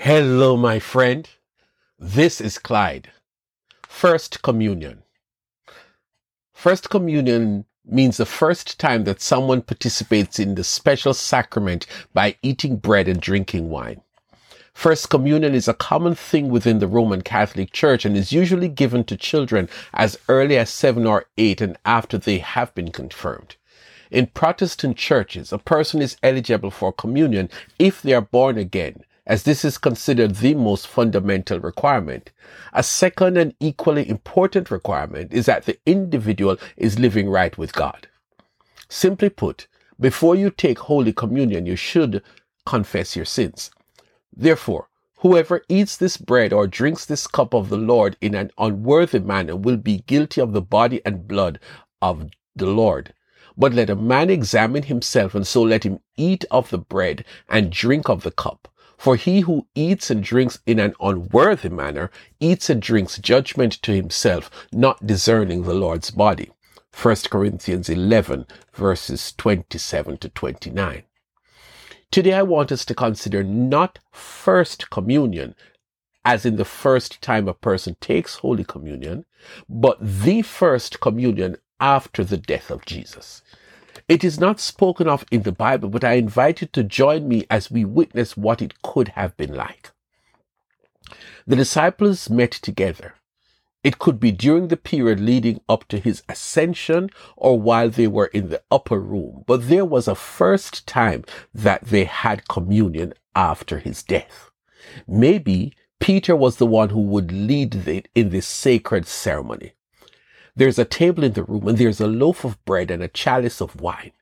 Hello, my friend. This is Clyde. First Communion. First Communion means the first time that someone participates in the special sacrament by eating bread and drinking wine. First Communion is a common thing within the Roman Catholic Church and is usually given to children as early as seven or eight and after they have been confirmed. In Protestant churches, a person is eligible for communion if they are born again as this is considered the most fundamental requirement. A second and equally important requirement is that the individual is living right with God. Simply put, before you take Holy Communion, you should confess your sins. Therefore, whoever eats this bread or drinks this cup of the Lord in an unworthy manner will be guilty of the body and blood of the Lord. But let a man examine himself, and so let him eat of the bread and drink of the cup. For he who eats and drinks in an unworthy manner eats and drinks judgment to himself, not discerning the Lord's body. 1 Corinthians 11 verses 27 to 29. Today I want us to consider not first communion, as in the first time a person takes Holy Communion, but the first communion after the death of Jesus. It is not spoken of in the Bible, but I invite you to join me as we witness what it could have been like. The disciples met together. It could be during the period leading up to his ascension or while they were in the upper room, but there was a first time that they had communion after his death. Maybe Peter was the one who would lead it in this sacred ceremony. There's a table in the room and there's a loaf of bread and a chalice of wine.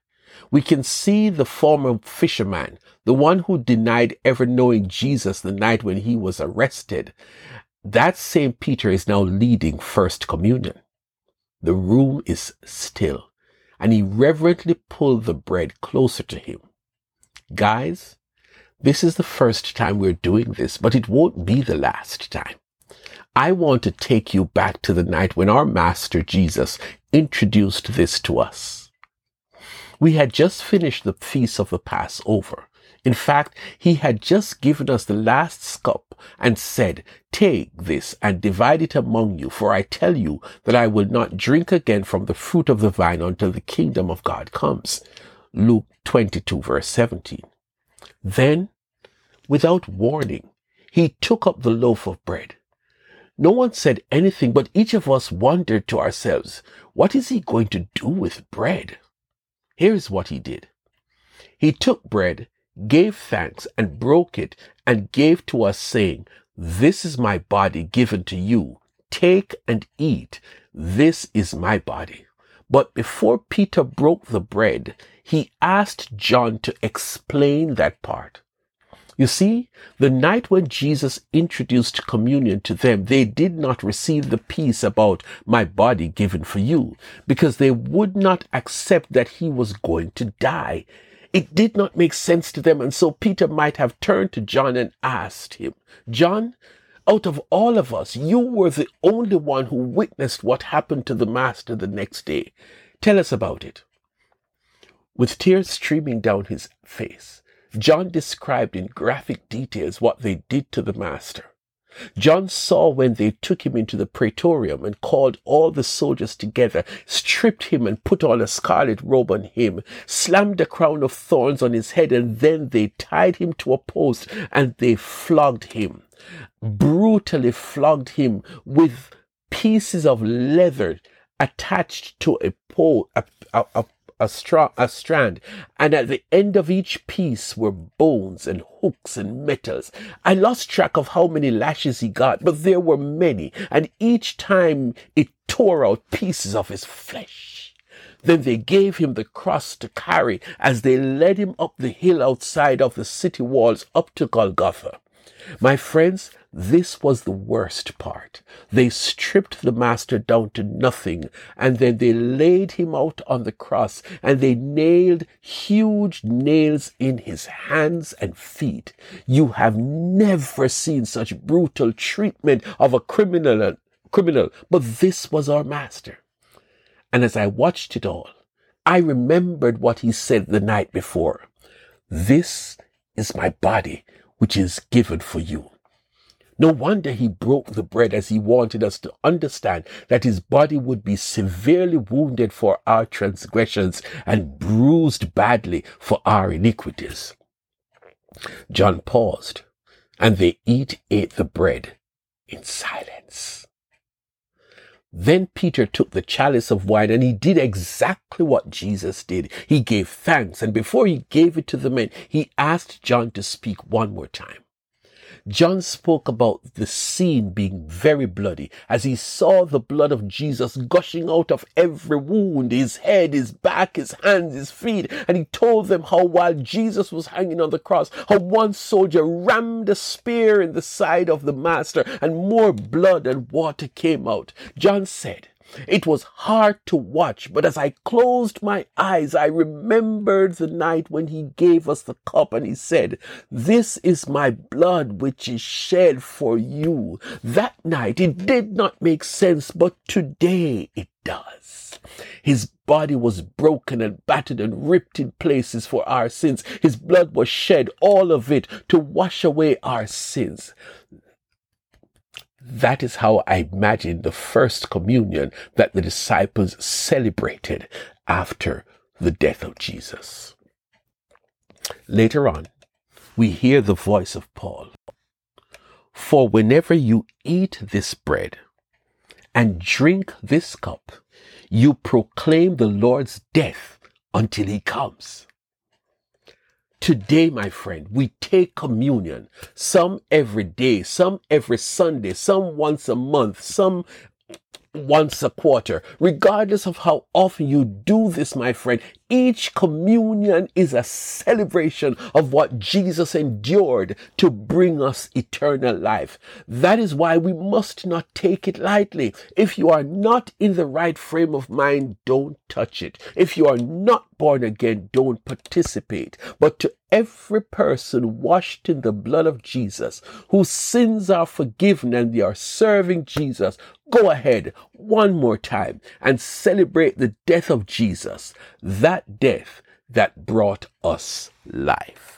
We can see the former fisherman, the one who denied ever knowing Jesus the night when he was arrested. That same Peter is now leading First Communion. The room is still, and he reverently pulled the bread closer to him. Guys, this is the first time we're doing this, but it won't be the last time. I want to take you back to the night when our Master Jesus introduced this to us. We had just finished the feast of the Passover. In fact, he had just given us the last cup and said, Take this and divide it among you, for I tell you that I will not drink again from the fruit of the vine until the kingdom of God comes. Luke 22 verse 17. Then, without warning, he took up the loaf of bread no one said anything, but each of us wondered to ourselves, what is he going to do with bread? Here's what he did. He took bread, gave thanks, and broke it, and gave to us, saying, This is my body given to you. Take and eat. This is my body. But before Peter broke the bread, he asked John to explain that part. You see, the night when Jesus introduced communion to them, they did not receive the piece about my body given for you because they would not accept that he was going to die. It did not make sense to them. And so Peter might have turned to John and asked him, John, out of all of us, you were the only one who witnessed what happened to the master the next day. Tell us about it. With tears streaming down his face, John described in graphic details what they did to the master. John saw when they took him into the praetorium and called all the soldiers together, stripped him and put on a scarlet robe on him, slammed a crown of thorns on his head, and then they tied him to a post and they flogged him, brutally flogged him with pieces of leather attached to a pole, a, a, a a, stra- a strand, and at the end of each piece were bones and hooks and metals. I lost track of how many lashes he got, but there were many, and each time it tore out pieces of his flesh. Then they gave him the cross to carry as they led him up the hill outside of the city walls up to Golgotha. My friends, this was the worst part. They stripped the master down to nothing and then they laid him out on the cross and they nailed huge nails in his hands and feet. You have never seen such brutal treatment of a criminal, criminal, but this was our master. And as I watched it all, I remembered what he said the night before. This is my body which is given for you. No wonder he broke the bread as he wanted us to understand that his body would be severely wounded for our transgressions and bruised badly for our iniquities. John paused, and they each ate the bread in silence. Then Peter took the chalice of wine and he did exactly what Jesus did. He gave thanks, and before he gave it to the men, he asked John to speak one more time. John spoke about the scene being very bloody as he saw the blood of Jesus gushing out of every wound, his head, his back, his hands, his feet. And he told them how while Jesus was hanging on the cross, how one soldier rammed a spear in the side of the master and more blood and water came out. John said, it was hard to watch, but as I closed my eyes, I remembered the night when he gave us the cup and he said, This is my blood which is shed for you. That night it did not make sense, but today it does. His body was broken and battered and ripped in places for our sins. His blood was shed, all of it, to wash away our sins. That is how I imagine the first communion that the disciples celebrated after the death of Jesus. Later on, we hear the voice of Paul. For whenever you eat this bread and drink this cup, you proclaim the Lord's death until he comes. Today, my friend, we take communion, some every day, some every Sunday, some once a month, some once a quarter. Regardless of how often you do this, my friend, each communion is a celebration of what Jesus endured to bring us eternal life. That is why we must not take it lightly. If you are not in the right frame of mind, don't touch it. If you are not born again, don't participate. But to every person washed in the blood of Jesus, whose sins are forgiven and they are serving Jesus, go ahead one more time and celebrate the death of Jesus. That death that brought us life.